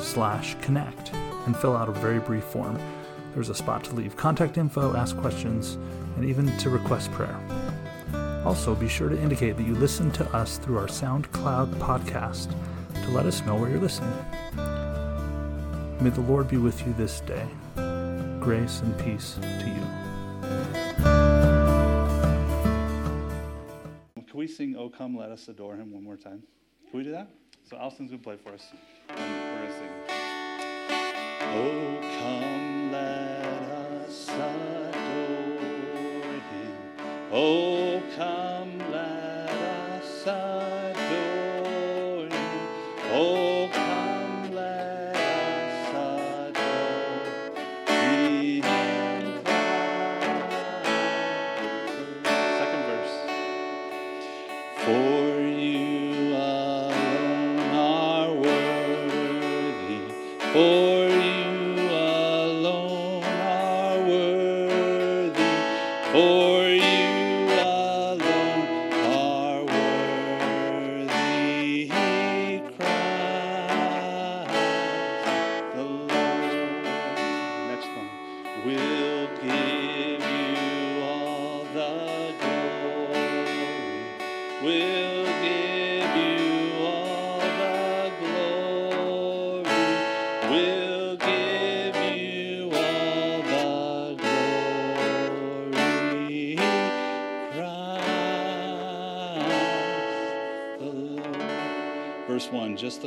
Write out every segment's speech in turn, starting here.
slash connect and fill out a very brief form. There's a spot to leave contact info, ask questions, and even to request prayer. Also, be sure to indicate that you listen to us through our SoundCloud podcast to let us know where you're listening. May the Lord be with you this day. Grace and peace to you. Can we sing Oh Come Let Us Adore Him one more time? Can we do that? So Alston's going to play for us. Oh, come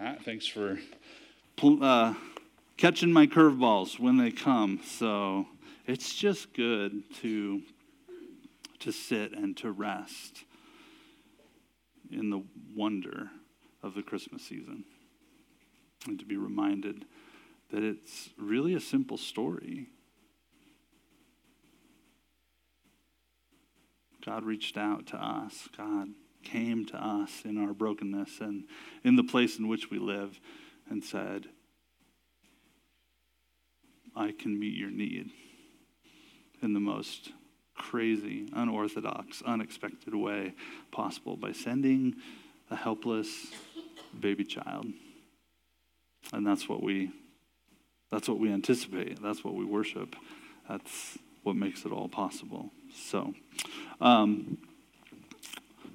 that. Thanks for uh, catching my curveballs when they come. So it's just good to to sit and to rest in the wonder of the Christmas season, and to be reminded that it's really a simple story. God reached out to us. God came to us in our brokenness and in the place in which we live and said, I can meet your need in the most crazy, unorthodox, unexpected way possible by sending a helpless baby child. And that's what we that's what we anticipate. That's what we worship. That's what makes it all possible. So, um,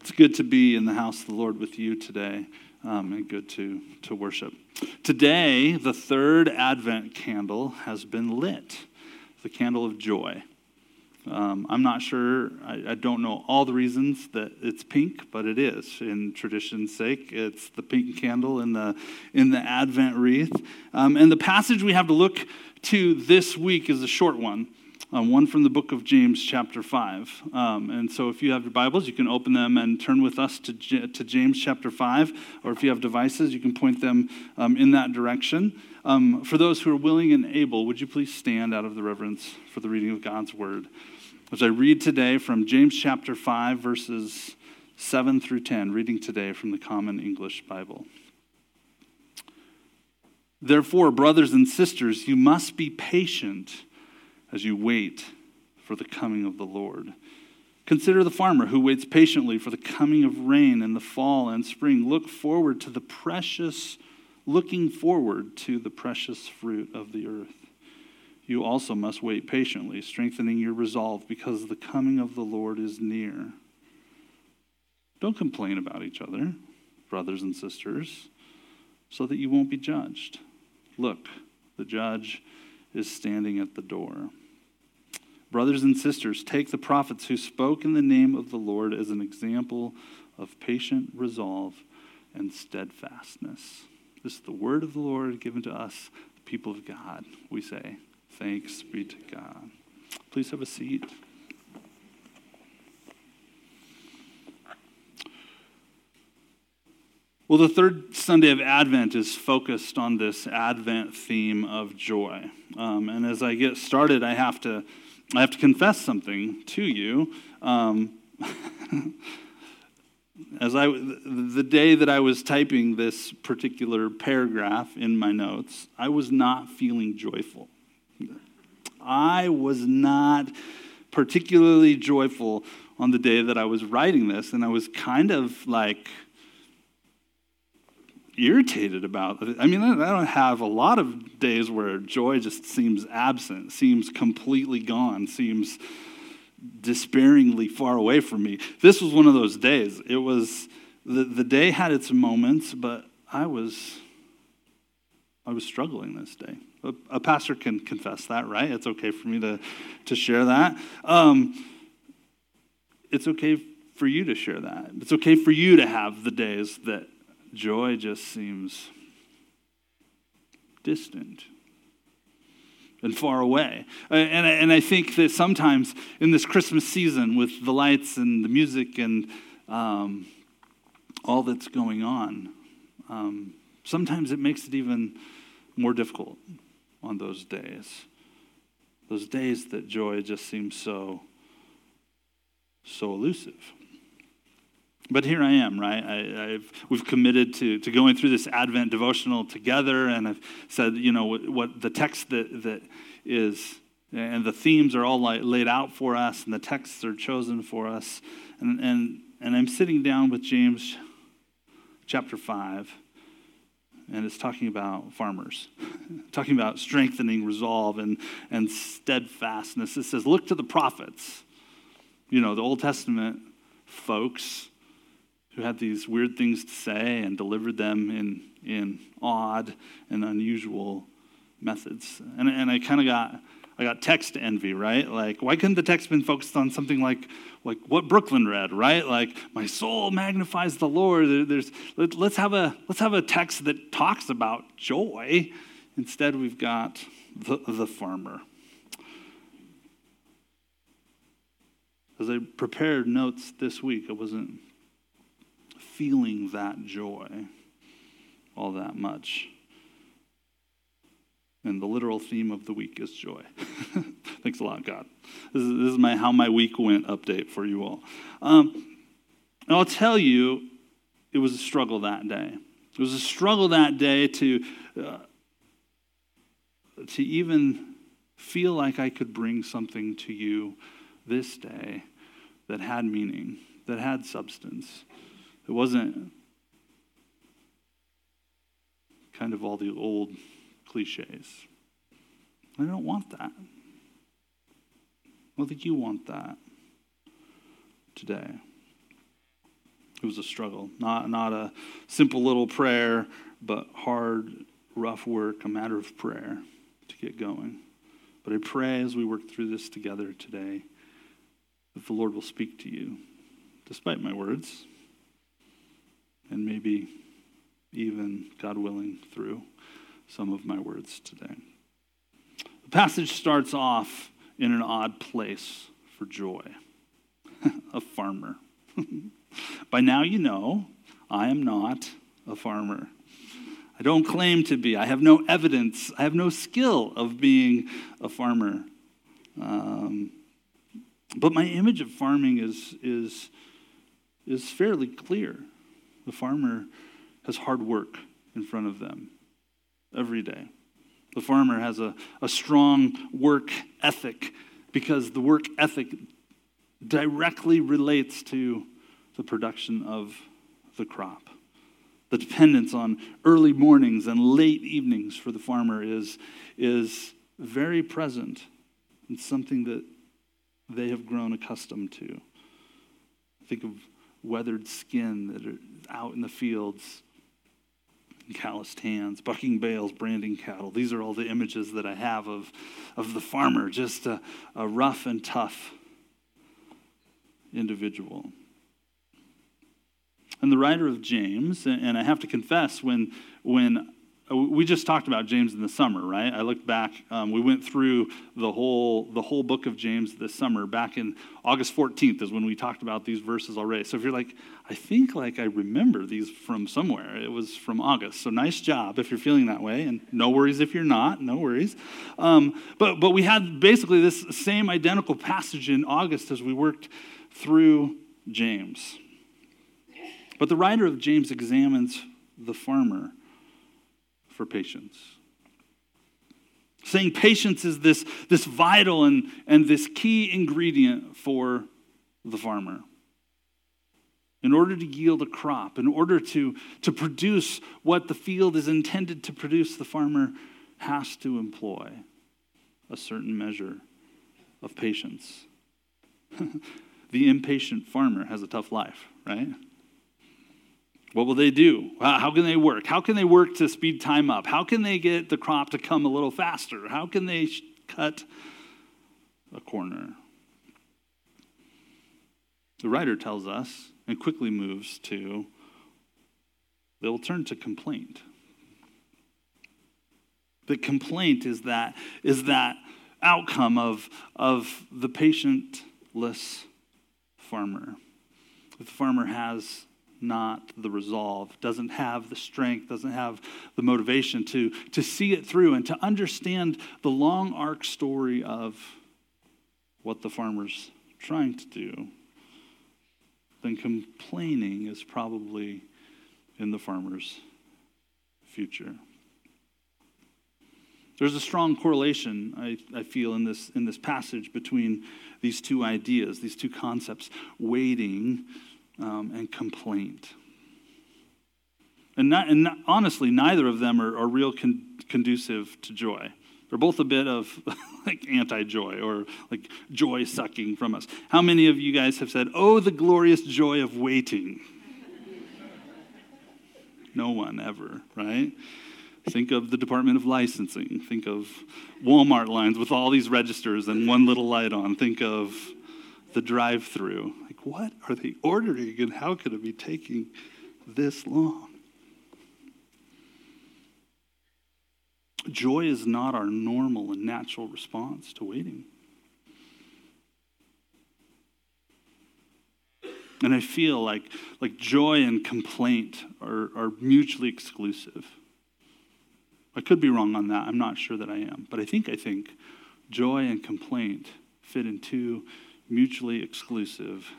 it's good to be in the house of the Lord with you today, um, and good to, to worship. Today, the third Advent candle has been lit, the candle of joy. Um, I'm not sure, I, I, don't know all the reasons that it's pink, but it is. In tradition's sake, it's the pink candle in the, in the Advent wreath. Um, and the passage we have to look to this week is a short one. Um, one from the book of James, chapter 5. Um, and so if you have your Bibles, you can open them and turn with us to, J- to James, chapter 5. Or if you have devices, you can point them um, in that direction. Um, for those who are willing and able, would you please stand out of the reverence for the reading of God's word? As I read today from James, chapter 5, verses 7 through 10, reading today from the Common English Bible. Therefore, brothers and sisters, you must be patient as you wait for the coming of the Lord. Consider the farmer who waits patiently for the coming of rain in the fall and spring. Look forward to the precious, looking forward to the precious fruit of the earth. You also must wait patiently, strengthening your resolve, because the coming of the Lord is near. Don't complain about each other, brothers and sisters. so that you won't be judged. Look, the judge is standing at the door. Brothers and sisters, take the prophets who spoke in the name of the Lord as an example of patient resolve and steadfastness. This is the word of the Lord given to us, the people of God. We say, Thanks be to God. Please have a seat. Well, the third Sunday of Advent is focused on this Advent theme of joy. Um, and as I get started, I have to, I have to confess something to you. Um, as I, the day that I was typing this particular paragraph in my notes, I was not feeling joyful. I was not particularly joyful on the day that I was writing this, and I was kind of like irritated about. I mean, I don't have a lot of days where joy just seems absent, seems completely gone, seems despairingly far away from me. This was one of those days. It was the, the day had its moments, but I was I was struggling this day. A, a pastor can confess that, right? It's okay for me to, to share that. Um, it's okay for you to share that. It's okay for you to have the days that joy just seems distant and far away. And, and I think that sometimes in this Christmas season, with the lights and the music and um, all that's going on, um, sometimes it makes it even more difficult on those days. Those days that joy just seems so, so elusive. But here I am, right? I, we've committed to, to going through this Advent devotional together, and I've said, you know, what, what the text that, that is, and the themes are all laid out for us, and the texts are chosen for us. And, and, and I'm sitting down with James chapter 5, and it's talking about farmers, talking about strengthening resolve and, and steadfastness. It says, Look to the prophets, you know, the Old Testament folks who had these weird things to say and delivered them in, in odd and unusual methods. And, and I kind of got, I got text envy, right? Like, why couldn't the text been focused on something like, like what Brooklyn read, right? Like, my soul magnifies the Lord. There's, let, let's, have a, let's have a text that talks about joy. Instead, we've got the, the farmer. As I prepared notes this week, I wasn't feeling that joy all that much. And the literal theme of the week is joy. Thanks a lot, God. This is, this is, my how my week went update for you all. Um, and I'll tell you, it was a struggle that day. It was a struggle that day to uh, to even feel like I could bring something to you this day that had meaning, that had substance, it wasn't kind of all the old cliches. I don't want that. I don't think you want that today. It was a struggle, not, not a simple little prayer, but hard, rough work, a matter of prayer to get going. But I pray as we work through this together today that the Lord will speak to you, despite my words and maybe even, God willing, through some of my words today. The passage starts off in an odd place for joy a farmer. By now, you know I am not a farmer. I don't claim to be. I have no evidence. I have no skill of being a farmer. Um, but my image of farming is, is, is fairly clear. The farmer has hard work in front of them every day. The farmer has a, a strong work ethic because the work ethic directly relates to the production of the crop. The dependence on early mornings and late evenings for the farmer is, is very present and something that they have grown accustomed to. Think of weathered skin that are out in the fields calloused hands, bucking bales, branding cattle. These are all the images that I have of, of the farmer, just a, a rough and tough individual. And the writer of James, and I have to confess, when, when we just talked about James in the summer, right? I looked back. Um, we went through the whole the whole book of James this summer. Back in August 14th is when we talked about these verses already. So if you're like, I think like I remember these from somewhere, it was from August. So nice job if you're feeling that way, and no worries if you're not. No worries. Um, but but we had basically this same identical passage in August as we worked through James. But the writer of James examines the farmer for patience. Saying patience is this, this vital and, and this key ingredient for the farmer. In order to yield a crop, in order to, to produce what the field is intended to produce, the farmer has to employ a certain measure of patience. the impatient farmer has a tough life, right? What will they do? How can they work? How can they work to speed time up? How can they get the crop to come a little faster? How can they cut a corner? The writer tells us and quickly moves to they'll turn to complaint. The complaint is that is that outcome of, of the patientless farmer. The farmer has not the resolve, doesn't have the strength, doesn't have the motivation to, to see it through and to understand the long arc story of what the farmer's trying to do, then complaining is probably in the farmer's future. There's a strong correlation, I, I feel, in this, in this passage between these two ideas, these two concepts waiting um, and complaint. And, not, and not, honestly, neither of them are, are real con- conducive to joy. They're both a bit of like anti joy or like joy sucking from us. How many of you guys have said, Oh, the glorious joy of waiting? no one ever, right? Think of the Department of Licensing. Think of Walmart lines with all these registers and one little light on. Think of the drive through. What are they ordering and how could it be taking this long? Joy is not our normal and natural response to waiting. And I feel like, like joy and complaint are, are mutually exclusive. I could be wrong on that. I'm not sure that I am. But I think I think joy and complaint fit in two mutually exclusive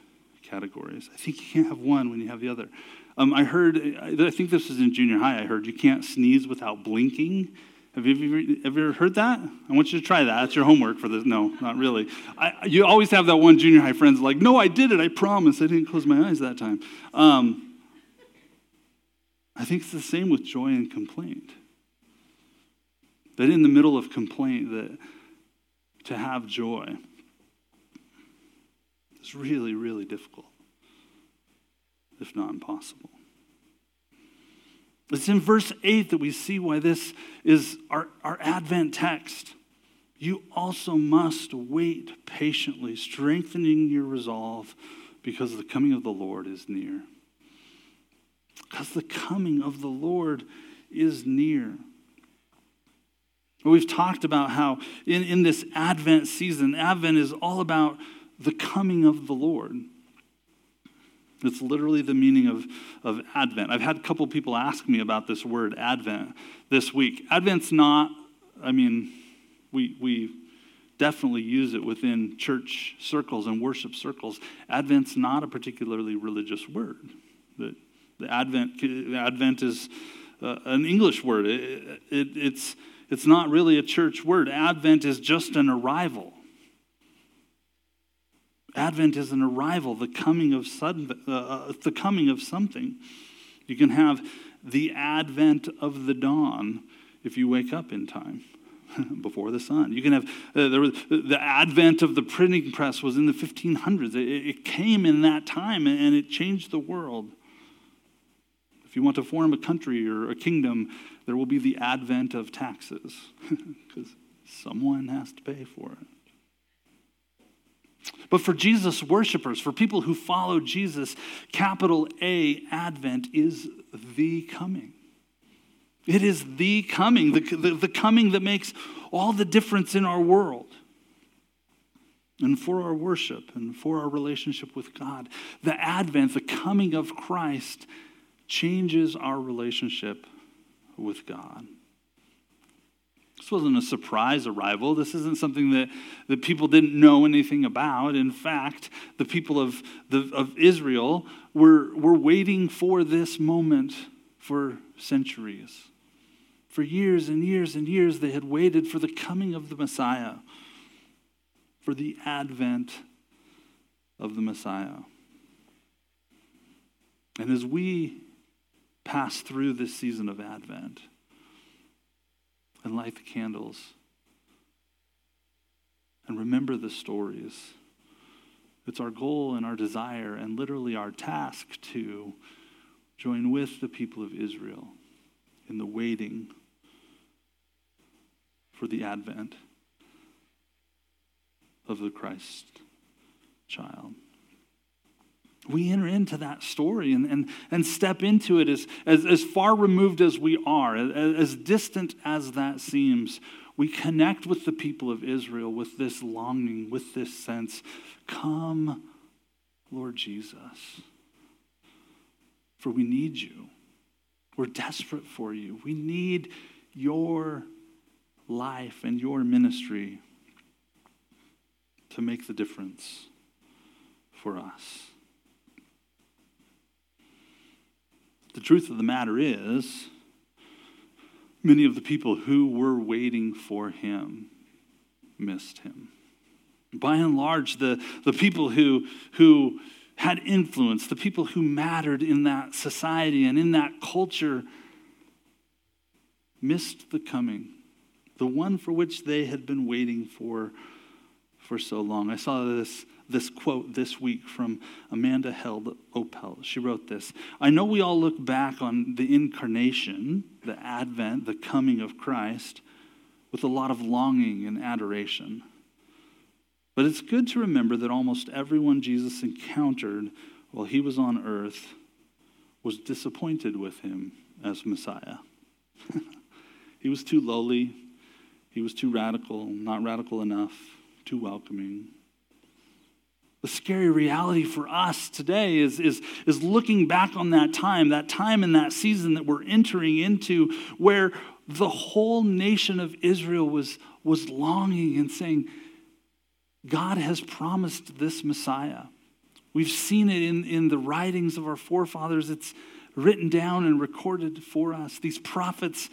categories. I think you can't have one when you have the other. Um, I heard, I think this was in junior high, I heard you can't sneeze without blinking. Have you ever, ever heard that? I want you to try that. That's your homework for this. No, not really. I, you always have that one junior high friend like, no, I did it. I promise. I didn't close my eyes that time. Um, I think it's the same with joy and complaint. That in the middle of complaint, that to have joy is really, really difficult, if not impossible. It's in verse 8 that we see why this is our, our Advent text. You also must wait patiently, strengthening your resolve, because the coming of the Lord is near. Because the coming of the Lord is near. We've talked about how in, in this Advent season, Advent is all about the coming of the Lord. It's literally the meaning of, of Advent. I've had a couple people ask me about this word, Advent, this week. Advent's not, I mean, we, we definitely use it within church circles and worship circles. Advent's not a particularly religious word. The, the Advent, Advent is uh, an English word, it, it, it's, it's not really a church word. Advent is just an arrival. Advent is an arrival, the coming of sudden, uh, uh, the coming of something. You can have the advent of the dawn if you wake up in time before the sun. You can have uh, there was, the advent of the printing press was in the 1500s. It, it came in that time and it changed the world. If you want to form a country or a kingdom, there will be the advent of taxes because someone has to pay for it. But for Jesus worshipers, for people who follow Jesus, capital A, Advent is the coming. It is the coming, the, the, the, coming that makes all the difference in our world. And for our worship and for our relationship with God, the Advent, the coming of Christ, changes our relationship with God. This wasn't a surprise arrival. This isn't something that, that people didn't know anything about. In fact, the people of, the, of Israel were, were waiting for this moment for centuries. For years and years and years, they had waited for the coming of the Messiah, for the advent of the Messiah. And as we pass through this season of Advent and light the candles and remember the stories. It's our goal and our desire and literally our task to join with the people of Israel in the waiting for the advent of the Christ child we enter into that story and, and, and step into it as, as, as far removed as we are, as, as distant as that seems. We connect with the people of Israel with this longing, with this sense Come, Lord Jesus, for we need you. We're desperate for you. We need your life and your ministry to make the difference for us. The truth of the matter is, many of the people who were waiting for him missed him. By and large, the, the people who, who had influence, the people who mattered in that society and in that culture, missed the coming, the one for which they had been waiting for for so long. I saw this this quote this week from Amanda Held Opelt. She wrote this I know we all look back on the incarnation, the advent, the coming of Christ, with a lot of longing and adoration. But it's good to remember that almost everyone Jesus encountered while he was on earth was disappointed with him as Messiah. he was too lowly, he was too radical, not radical enough, too welcoming. The scary reality for us today is, is, is looking back on that time, that time and that season that we're entering into, where the whole nation of Israel was, was longing and saying, God has promised this Messiah. We've seen it in, in the writings of our forefathers. It's written down and recorded for us. These prophets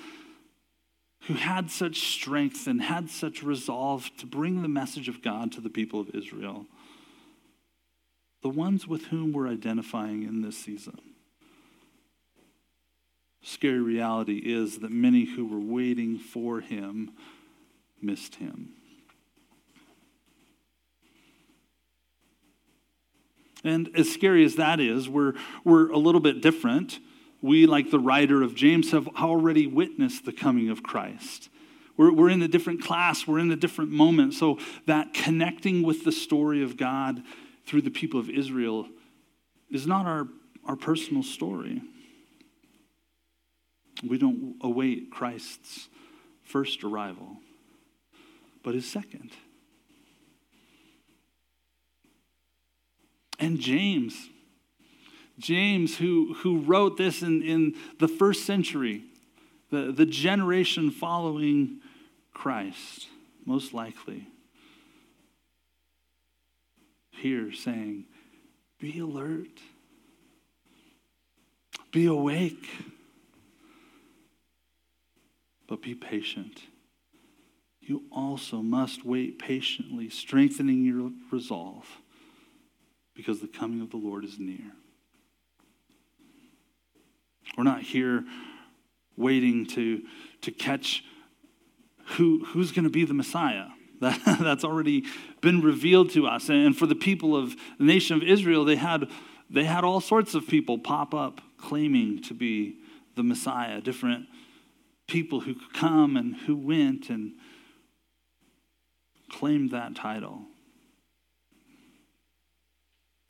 who had such strength and had such resolve to bring the message of God to the people of Israel the ones with whom we're identifying in this season. Scary reality is that many who were waiting for him missed him. And as scary as that is, we're, we're a little bit different. We, like the writer of James, have already witnessed the coming of Christ. We're, we're in a different class, we're in a different moment. So, that connecting with the story of God through the people of Israel is not our, our personal story. We don't await Christ's first arrival, but his second. And James, James, who, who wrote this in, in the first century, the, the generation following Christ, most likely here saying, Be alert, be awake, but be patient. You also must wait patiently, strengthening your resolve, because the coming of the Lord is near. We're not here waiting to, to catch who, who's going to be the Messiah. That, that's already been revealed to us. And for the people of the nation of Israel, they had, they had all sorts of people pop up claiming to be the Messiah, different people who come and who went and claimed that title.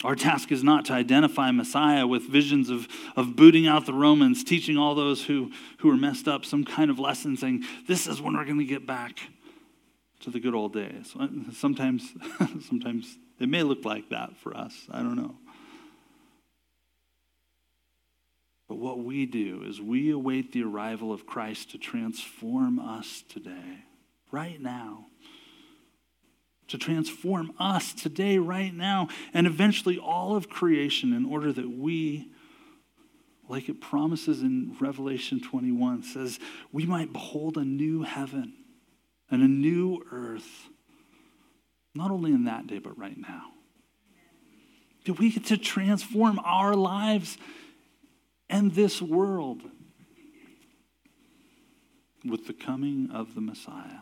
Our task is not to identify Messiah with visions of, of booting out the Romans, teaching all those who, who are messed up some kind of lesson, saying, This is when we're going to get back to the good old days. Uh, sometimes, sometimes it may look like that for us. I don't know. But what we do is we await the arrival of Christ to transform us today, right now to transform us today, right now, and eventually all of creation in order that we, like it promises in Revelation 21, says, we might behold a new heaven and a new earth, not only in that day, but right now. That we get to transform our lives and this world with the coming of the Messiah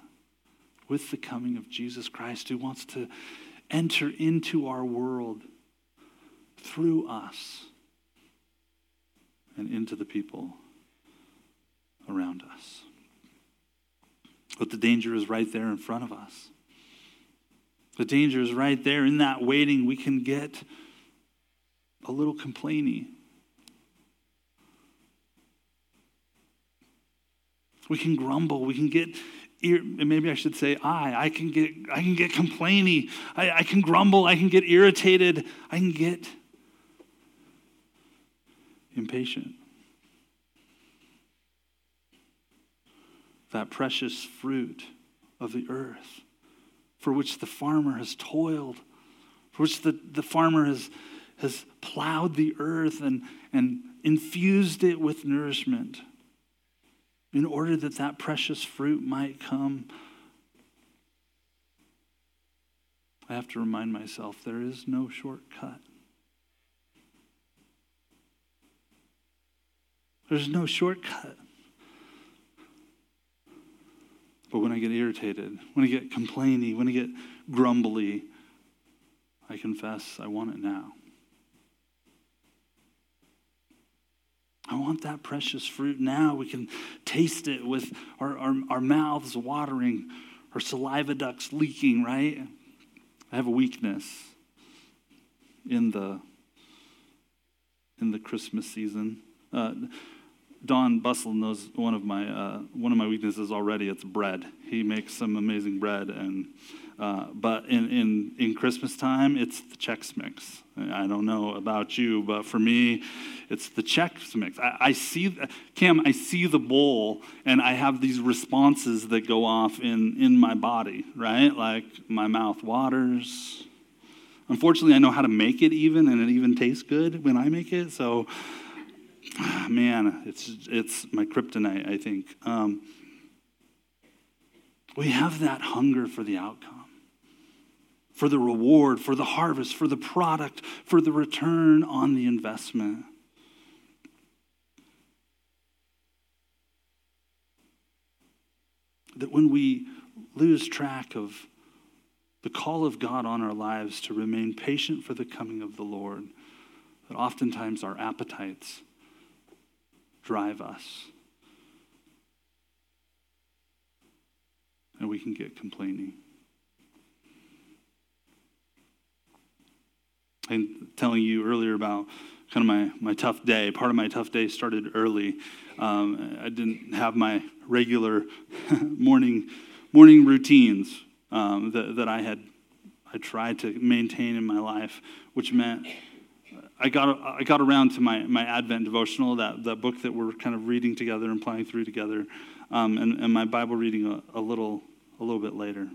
with the coming of Jesus Christ, who wants to enter into our world through us and into the people around us. But the danger is right there in front of us. The danger is right there in that waiting. We can get a little complainy. We can grumble. We can get maybe I should say I. I can get, I can get complainy. I, I can grumble. I can get irritated. I can get impatient. That precious fruit of the earth for which the farmer has toiled, for which the, the farmer has, has plowed the earth and, and infused it with nourishment in order that that precious fruit might come. I have to remind myself there is no shortcut. There's no shortcut. But when I get irritated, when I get complaining, when I get grumbly, I confess I want it now. I want that precious fruit now. We can taste it with our, our, our, mouths watering, our saliva ducts leaking, right? I have a weakness in the in the Christmas season. Uh, Don Bustle knows one of my uh, one of my weaknesses already. It's bread. He makes some amazing bread, and uh, but in, in in Christmas time, it's the Chex Mix. I don't know about you, but for me, it's the Chex Mix. I, I see Cam. I see the bowl, and I have these responses that go off in in my body. Right, like my mouth waters. Unfortunately, I know how to make it even, and it even tastes good when I make it. So man, it's, it's my kryptonite, I think. Um, we have that hunger for the outcome, for the reward, for the harvest, for the product, for the return on the investment. That when we lose track of the call of God on our lives to remain patient for the coming of the Lord, that oftentimes our appetites drive us. And we can get complaining. And telling you earlier about kind of my, my tough day. Part of my tough day started early. Um, I didn't have my regular morning morning routines um, that, that I had I tried to maintain in my life, which meant I got, I got around to my, my Advent devotional, that, that book that we're kind of reading together and playing through together, um, and, and my Bible reading a, a, little, a little bit later.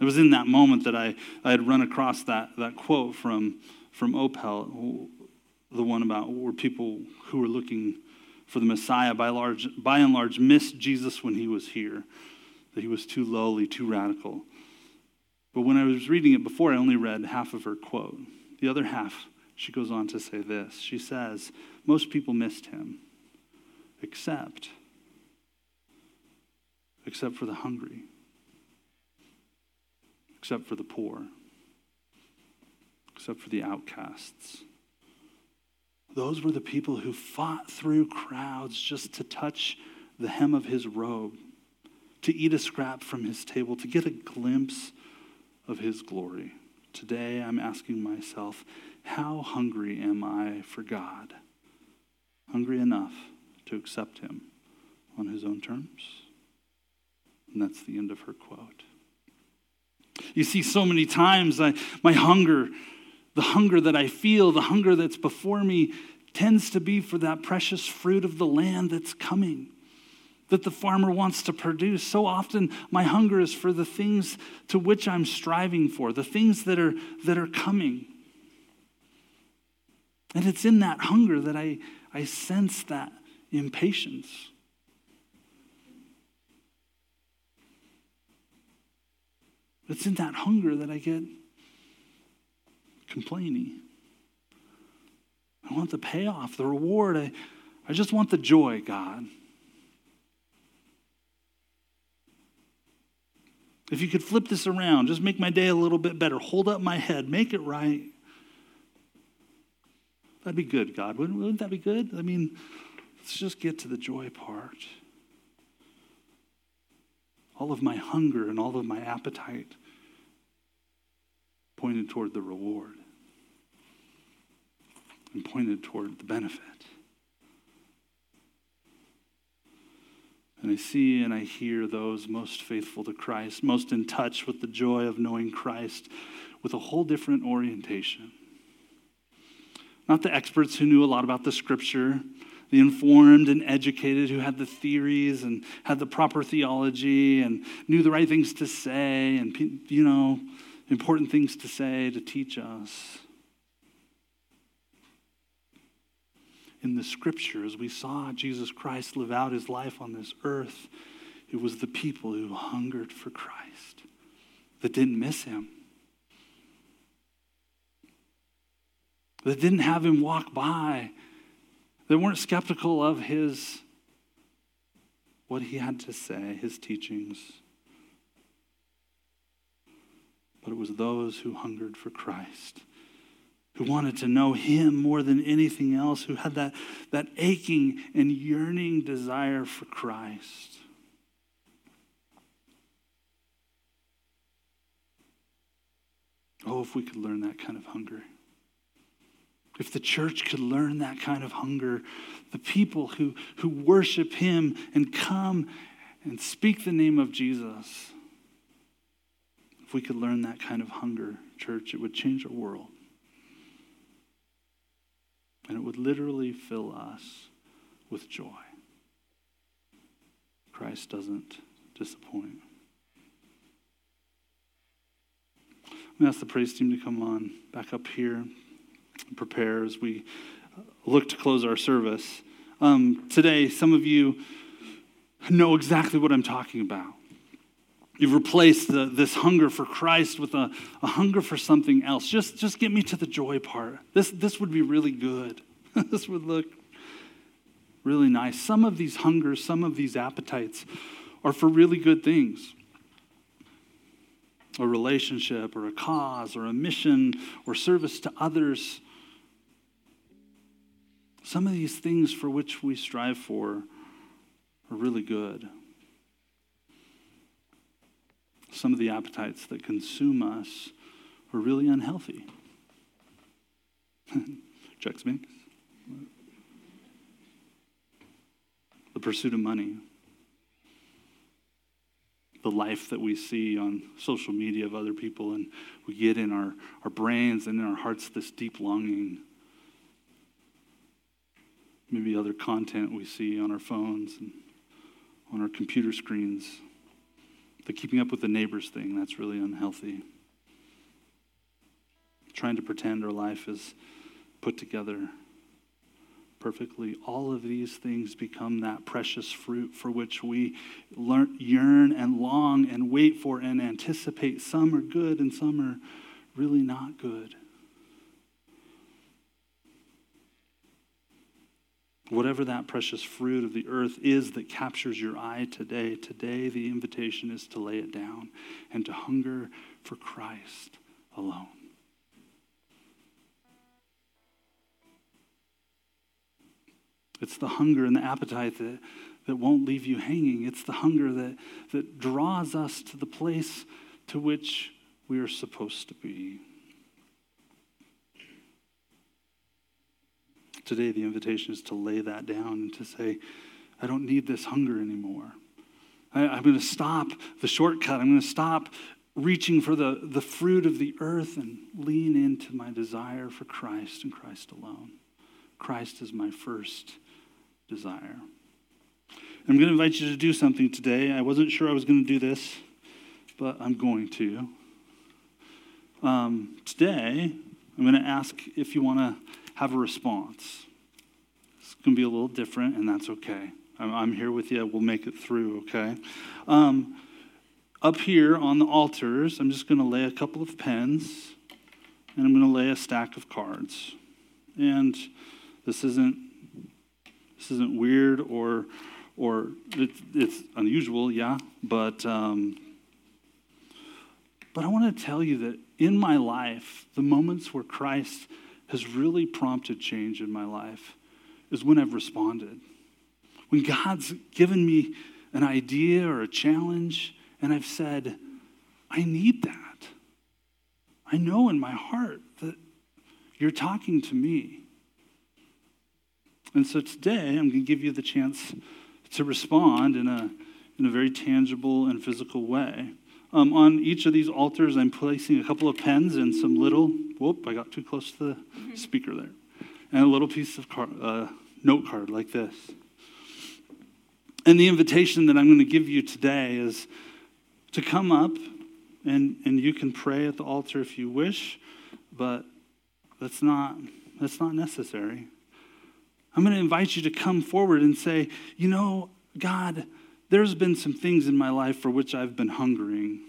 It was in that moment that I, I had run across that, that quote from, from Opelt, the one about where people who were looking for the Messiah by, large, by and large missed Jesus when he was here, that he was too lowly, too radical. But when I was reading it before, I only read half of her quote. The other half, she goes on to say this. She says, Most people missed him, except, except for the hungry, except for the poor, except for the outcasts, Those were the people who fought through crowds just to touch the hem of his robe, to eat a scrap from his table, to get a glimpse of his glory. Today, I'm asking myself, how hungry am I for God? Hungry enough to accept him on his own terms? And that's the end of her quote. You see, so many times I, my hunger, the hunger that I feel, the hunger that's before me, tends to be for that precious fruit of the land that's coming, that the farmer wants to produce. So often, my hunger is for the things to which I'm striving for, the things that are, that are coming. And it's in that hunger that I, I sense that impatience. It's in that hunger that I get complaining. I want the payoff, the reward. I, I just want the joy, God. If you could flip this around, just make my day a little bit better, hold up my head, make it right. That'd be good, God. Wouldn't, wouldn't that be good? I mean, let's just get to the joy part. All of my hunger and all of my appetite pointed toward the reward and pointed toward the benefit. And I see and I hear those most faithful to Christ, most in touch with the joy of knowing Christ, with a whole different orientation. Not the experts who knew a lot about the scripture, the informed and educated who had the theories and had the proper theology and knew the right things to say and, you know, important things to say to teach us. In the scriptures, we saw Jesus Christ live out his life on this earth. It was the people who hungered for Christ that didn't miss him, that didn't have him walk by, that weren't skeptical of his what he had to say, his teachings but it was those who hungered for Christ, who wanted to know Him more than anything else, who had that, that aching and yearning desire for Christ. Oh, if we could learn that kind of hunger. If the church could learn that kind of hunger, the people who, who worship Him and come and speak the name of Jesus if we could learn that kind of hunger, church, it would change our world. And it would literally fill us with joy. Christ doesn't disappoint. I'm going to ask the praise team to come on back up here and prepare as we look to close our service. Um, today, some of you know exactly what I'm talking about. You've replaced the, this hunger for Christ with a, a hunger for something else. Just, just get me to the joy part. This, this would be really good. this would look really nice. Some of these hungers, some of these appetites are for really good things a relationship or a cause or a mission or service to others. Some of these things for which we strive for are really good some of the appetites that consume us are really unhealthy. Chex Mix. The pursuit of money. The life that we see on social media of other people, and we get in our, our brains and in our hearts this deep longing. Maybe other content we see on our phones and on our computer screens. The keeping up with the neighbors thing, that's really unhealthy. Trying to pretend our life is put together perfectly. All of these things become that precious fruit for which we learn, yearn and long and wait for and anticipate. Some are good and some are really not good. Whatever that precious fruit of the earth is that captures your eye today, today the invitation is to lay it down and to hunger for Christ alone. It's the hunger and the appetite that, that won't leave you hanging. It's the hunger that, that draws us to the place to which we are supposed to be. Today, the invitation is to lay that down and to say, I don't need this hunger anymore. I, am going to stop the shortcut. I'm going to stop reaching for the, the fruit of the earth and lean into my desire for Christ and Christ alone. Christ is my first desire. I'm going to invite you to do something today. I wasn't sure I was going to do this, but I'm going to. Um, today, I'm going to ask if you want to have a response. It's going to be a little different, and that's okay. I'm, I'm here with you. We'll make it through, okay? Um, up here on the altars, I'm just going to lay a couple of pens, and I'm going to lay a stack of cards. And this isn't this isn't weird or or it's, it's unusual, yeah, but um, but I want to tell you that in my life, the moments where Christ has really prompted change in my life is when I've responded. When God's given me an idea or a challenge, and I've said, I need that. I know in my heart that you're talking to me. And so today, I'm going to give you the chance to respond in a, in a very tangible and physical way. Um, on each of these altars, I'm placing a couple of pens and some little, whoop, I got too close to the mm-hmm. speaker there, and a little piece of car, uh, note card like this. And the invitation that I'm going to give you today is to come up, and, and you can pray at the altar if you wish, but that's not, that's not necessary. I'm going to invite you to come forward and say, you know, God, there's been some things in my life for which I've been hungering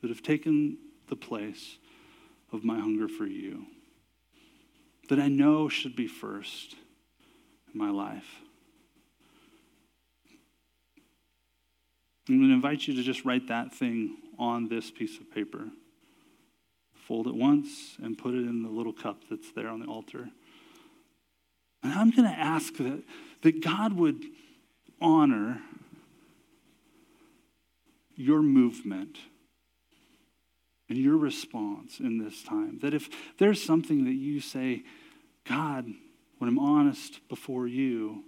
that have taken the place of my hunger for you, that I know should be first in my life. I'm going to invite you to just write that thing on this piece of paper. Fold it once and put it in the little cup that's there on the altar. And I'm going to ask that, that God would honor your movement and your response in this time. That if there's something that you say, God, when I'm honest before you,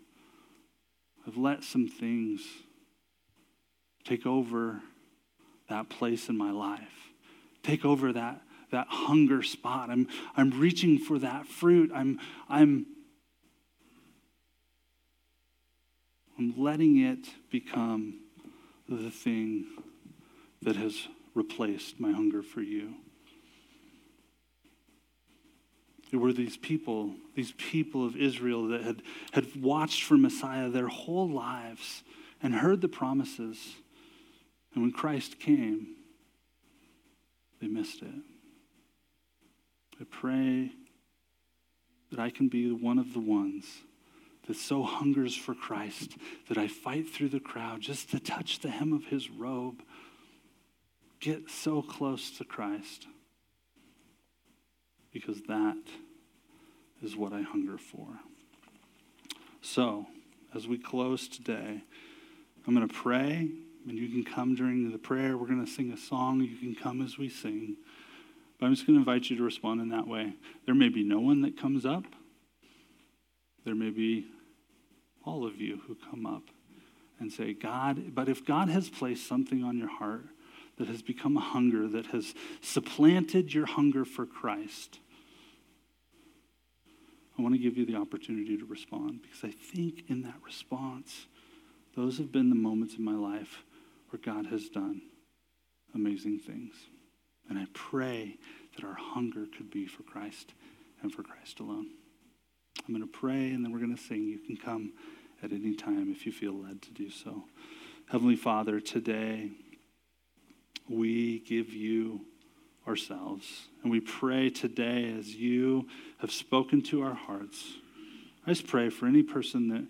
I've let some things take over that place in my life, take over that, that hunger spot. I'm, I'm reaching for that fruit. I'm, I'm I'm letting it become the thing that has replaced my hunger for you. There were these people, these people of Israel that had, had watched for Messiah their whole lives and heard the promises. And when Christ came, they missed it. I pray that I can be one of the ones that so hungers for Christ that I fight through the crowd just to touch the hem of his robe, get so close to Christ, because that is what I hunger for. So, as we close today, I'm going to pray, and you can come during the prayer. We're going to sing a song. You can come as we sing. But I'm just going to invite you to respond in that way. There may be no one that comes up. There may be all of you who come up and say, God, but if God has placed something on your heart that has become a hunger, that has supplanted your hunger for Christ, I want to give you the opportunity to respond because I think in that response, those have been the moments in my life where God has done amazing things. And I pray that our hunger could be for Christ and for Christ alone. I'm going to pray and then we're going to sing. You can come at any time if you feel led to do so. Heavenly Father, today we give you ourselves. And we pray today as you have spoken to our hearts. I just pray for any person that,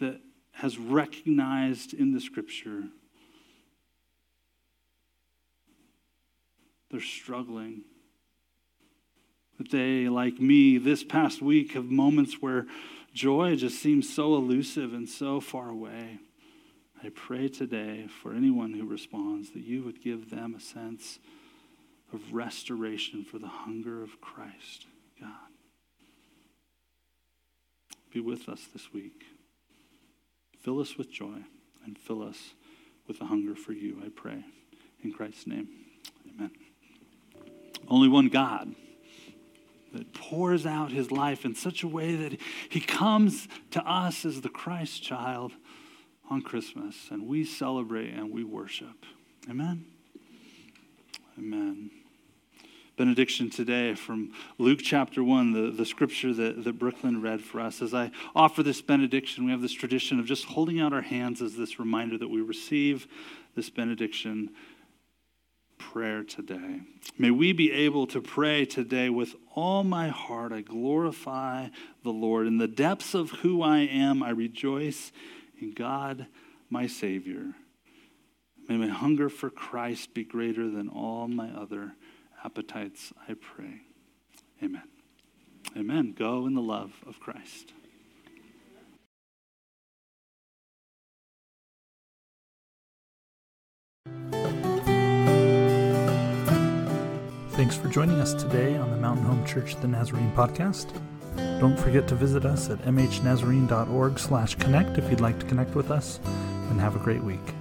that has recognized in the scripture they're struggling that they, like me, this past week have moments where joy just seems so elusive and so far away. I pray today for anyone who responds that you would give them a sense of restoration for the hunger of Christ, God. Be with us this week. Fill us with joy and fill us with a hunger for you, I pray. In Christ's name, amen. Only one God that pours out his life in such a way that he comes to us as the Christ child on Christmas, and we celebrate and we worship. Amen. Amen. Benediction today from Luke chapter 1, the, the scripture that, that Brooklyn read for us. As I offer this benediction, we have this tradition of just holding out our hands as this reminder that we receive this benediction prayer today. May we be able to pray today with all my heart. I glorify the Lord. In the depths of who I am, I rejoice in God, my Savior. May my hunger for Christ be greater than all my other appetites, I pray. Amen. Amen. Go in the love of Christ. Thanks for joining us today on the Mountain Home Church the Nazarene podcast. Don't forget to visit us at mhnazarene.org slash connect if you'd like to connect with us, and have a great week.